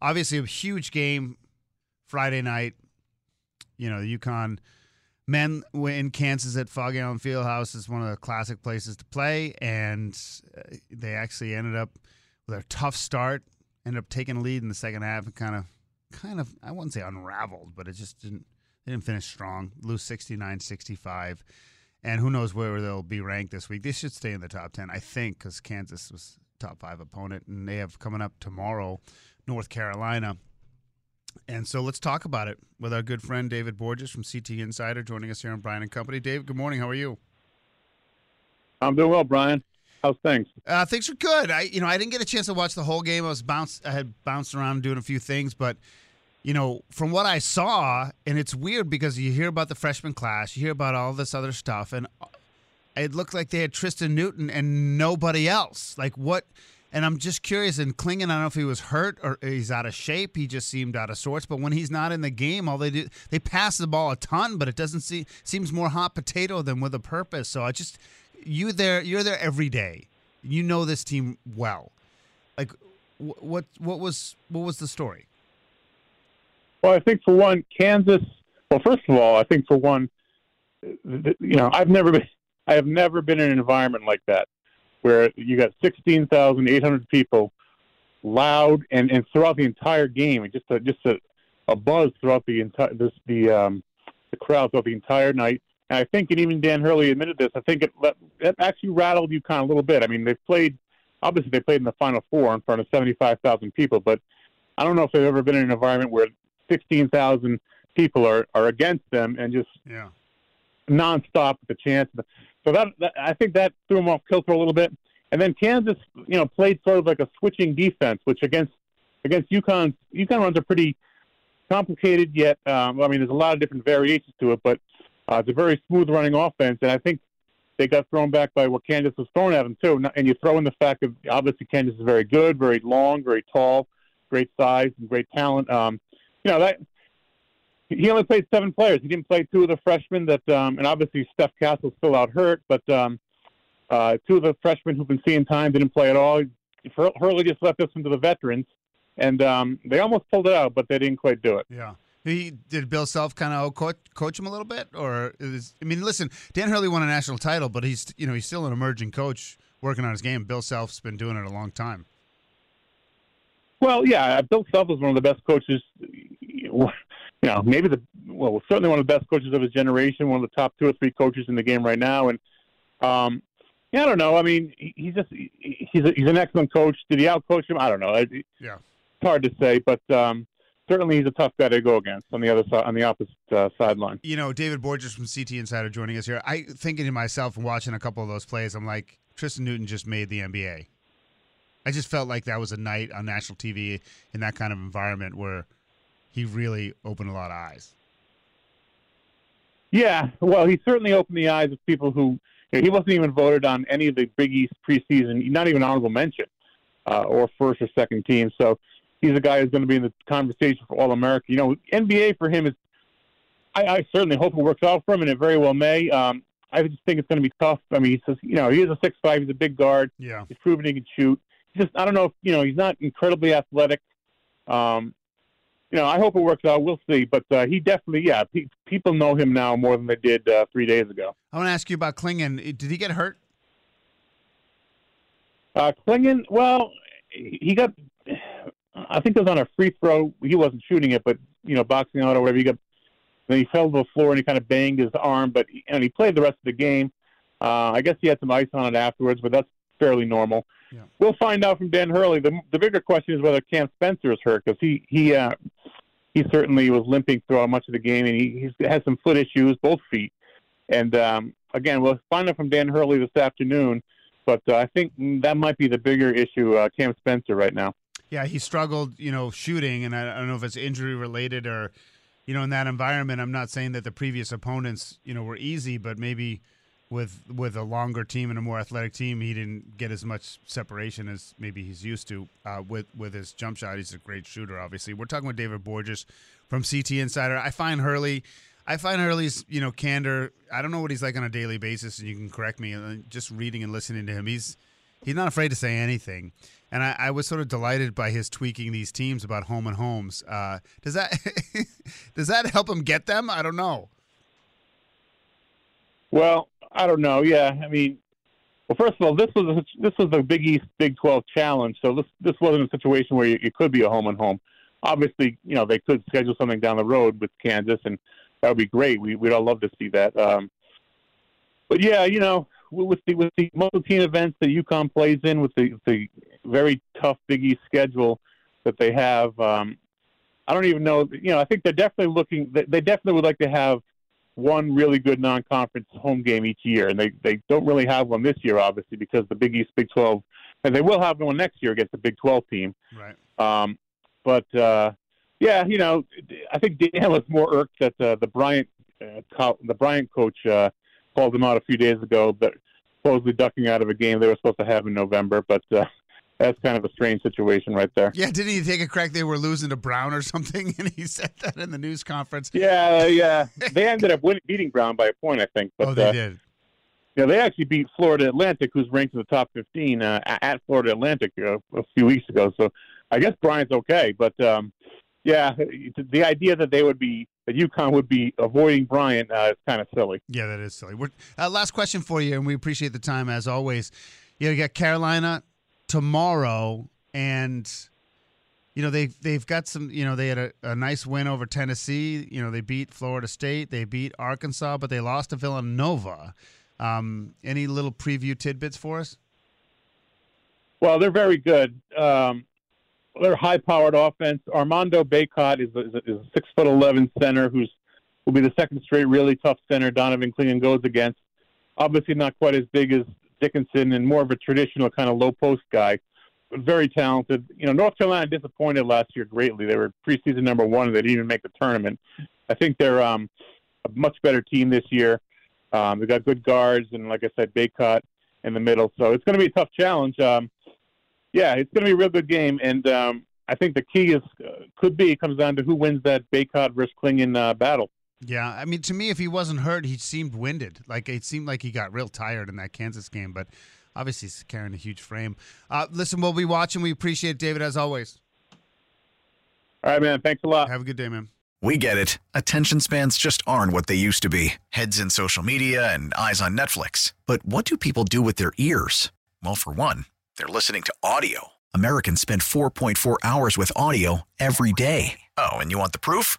Obviously, a huge game Friday night. You know, the UConn men in Kansas at Phog Allen Fieldhouse is one of the classic places to play, and uh, they actually ended up with a tough start. Ended up taking a lead in the second half and kind of, kind of, I wouldn't say unraveled, but it just didn't. They didn't finish strong. Lose 69-65. And who knows where they'll be ranked this week. They should stay in the top 10, I think, because Kansas was top five opponent. And they have coming up tomorrow North Carolina. And so let's talk about it with our good friend David Borges from CT Insider joining us here on Brian and Company. Dave, good morning. How are you? I'm doing well, Brian. How's things? Uh, things are good. I, you know, I didn't get a chance to watch the whole game. I was bounced. I had bounced around doing a few things, but you know, from what I saw, and it's weird because you hear about the freshman class, you hear about all this other stuff, and it looked like they had Tristan Newton and nobody else. Like what? And I'm just curious. And Clingan, I don't know if he was hurt or he's out of shape. He just seemed out of sorts. But when he's not in the game, all they do they pass the ball a ton, but it doesn't seem seems more hot potato than with a purpose. So I just you there, you're there every day. You know this team well. Like what what was what was the story? Well, I think for one, Kansas. Well, first of all, I think for one, you know, I've never been, I have never been in an environment like that where you got sixteen thousand eight hundred people, loud and and throughout the entire game, and just a, just a, a buzz throughout the entire this the um, the crowd throughout the entire night. And I think, and even Dan Hurley admitted this. I think it, it actually rattled UConn a little bit. I mean, they played obviously they played in the Final Four in front of seventy five thousand people, but I don't know if they've ever been in an environment where sixteen thousand people are are against them and just yeah. nonstop the chance. So that, that I think that threw them off kilter a little bit. And then Kansas, you know, played sort of like a switching defense, which against against UConn, UConn runs a pretty complicated yet. Um, I mean, there's a lot of different variations to it, but uh, it's a very smooth running offense. And I think they got thrown back by what Kansas was throwing at them too. And you throw in the fact that obviously Kansas is very good, very long, very tall, great size, and great talent. Um, you know that he only played seven players. He didn't play two of the freshmen that, um, and obviously Steph Castle's still out hurt, but um, uh, two of the freshmen who've been seeing time didn't play at all. Hurley just left this one to the veterans, and um, they almost pulled it out, but they didn't quite do it. Yeah. He did Bill Self kind of coach, coach him a little bit, or is, I mean, listen, Dan Hurley won a national title, but he's you know he's still an emerging coach working on his game. Bill Self's been doing it a long time. Well, yeah, Bill Self is one of the best coaches. You know, maybe the well, certainly one of the best coaches of his generation, one of the top two or three coaches in the game right now, and um, yeah, I don't know. I mean, he's just he's a, he's an excellent coach. Did he outcoach him? I don't know. Yeah, it's hard to say, but um, certainly he's a tough guy to go against on the other side, on the opposite uh, sideline. You know, David Borges from CT Insider joining us here. I thinking to myself and watching a couple of those plays, I'm like, Tristan Newton just made the NBA. I just felt like that was a night on national TV in that kind of environment where he really opened a lot of eyes. Yeah, well, he certainly opened the eyes of people who you know, he wasn't even voted on any of the Big East preseason, not even honorable mention, uh, or first or second team. So he's a guy who's going to be in the conversation for All America. You know, NBA for him is. I, I certainly hope it works out for him, and it very well may. Um, I just think it's going to be tough. I mean, he says, you know, he is a six five. He's a big guard. Yeah, he's proven he can shoot. He's just, I don't know if you know, he's not incredibly athletic. Um, you know, I hope it works out. We'll see. But uh, he definitely, yeah, pe- people know him now more than they did uh, three days ago. I want to ask you about Clingan. Did he get hurt? Uh, Clingan, well, he got. I think it was on a free throw. He wasn't shooting it, but you know, boxing out or whatever. He got then he fell to the floor and he kind of banged his arm, but and he played the rest of the game. Uh, I guess he had some ice on it afterwards, but that's fairly normal. Yeah. We'll find out from Dan Hurley. The the bigger question is whether Cam Spencer is hurt because he he uh, he certainly was limping throughout much of the game, and he he's has some foot issues, both feet. And um, again, we'll find out from Dan Hurley this afternoon. But uh, I think that might be the bigger issue, uh, Cam Spencer, right now. Yeah, he struggled, you know, shooting, and I, I don't know if it's injury related or, you know, in that environment. I'm not saying that the previous opponents, you know, were easy, but maybe with with a longer team and a more athletic team, he didn't get as much separation as maybe he's used to uh, with with his jump shot. He's a great shooter, obviously. We're talking with David Borges from CT Insider. I find Hurley. I find Hurley's, you know, candor. I don't know what he's like on a daily basis, and you can correct me. uh, Just reading and listening to him, he's he's not afraid to say anything. And I, I was sort of delighted by his tweaking these teams about home and homes. Uh, does that does that help him get them? I don't know. Well, I don't know. Yeah, I mean, well, first of all, this was a, this was a Big East Big Twelve challenge, so this this wasn't a situation where you, it could be a home and home. Obviously, you know they could schedule something down the road with Kansas, and that would be great. We we'd all love to see that. Um, but yeah, you know, with the with the multi-team events that UConn plays in, with the the very tough Big East schedule that they have, um, I don't even know. You know, I think they're definitely looking. They definitely would like to have one really good non-conference home game each year, and they they don't really have one this year, obviously, because the Big East, Big Twelve, and they will have one next year against the Big Twelve team. Right. Um, but uh, yeah, you know, I think Dan was more irked that uh, the Bryant uh, co- the Bryant coach uh, called him out a few days ago, but supposedly ducking out of a game they were supposed to have in November. But uh, that's kind of a strange situation right there. Yeah, didn't he take a crack? They were losing to Brown or something, and he said that in the news conference. Yeah, yeah. They ended up winning, beating Brown by a point, I think. But oh, they uh, did. Yeah, they actually beat Florida Atlantic, who's ranked in the top 15 uh, at Florida Atlantic uh, a few weeks ago. So I guess Bryant's okay. But um, yeah, the idea that they would be that UConn would be avoiding Bryant uh, is kind of silly. Yeah, that is silly. We're, uh, last question for you, and we appreciate the time as always. You know, you got Carolina tomorrow, and you know they've they've got some. You know, they had a, a nice win over Tennessee. You know, they beat Florida State, they beat Arkansas, but they lost to Villanova. Um, any little preview tidbits for us? Well, they're very good. Um, they're high-powered offense. Armando Bacot is is a, six foot eleven center who's will be the second straight really tough center Donovan Clingan goes against. Obviously, not quite as big as Dickinson and more of a traditional kind of low post guy, very talented. You know, North Carolina disappointed last year greatly. They were preseason number one they didn't even make the tournament. I think they're um, a much better team this year. Um, they've got good guards and, like I said, Bacot in the middle. So it's going to be a tough challenge. Um, yeah, it's going to be a real good game, and um, I think the key is uh, could be comes down to who wins that Bacot versus Clingan uh, battle. Yeah, I mean, to me, if he wasn't hurt, he seemed winded. Like it seemed like he got real tired in that Kansas game, but obviously he's carrying a huge frame. Uh, listen, we'll be watching. We appreciate it, David, as always. All right, man. Thanks a lot. Have a good day, man. We get it. Attention spans just aren't what they used to be heads in social media and eyes on Netflix. But what do people do with their ears? Well, for one, they're listening to audio. Americans spend 4.4 hours with audio every day. Oh, and you want the proof?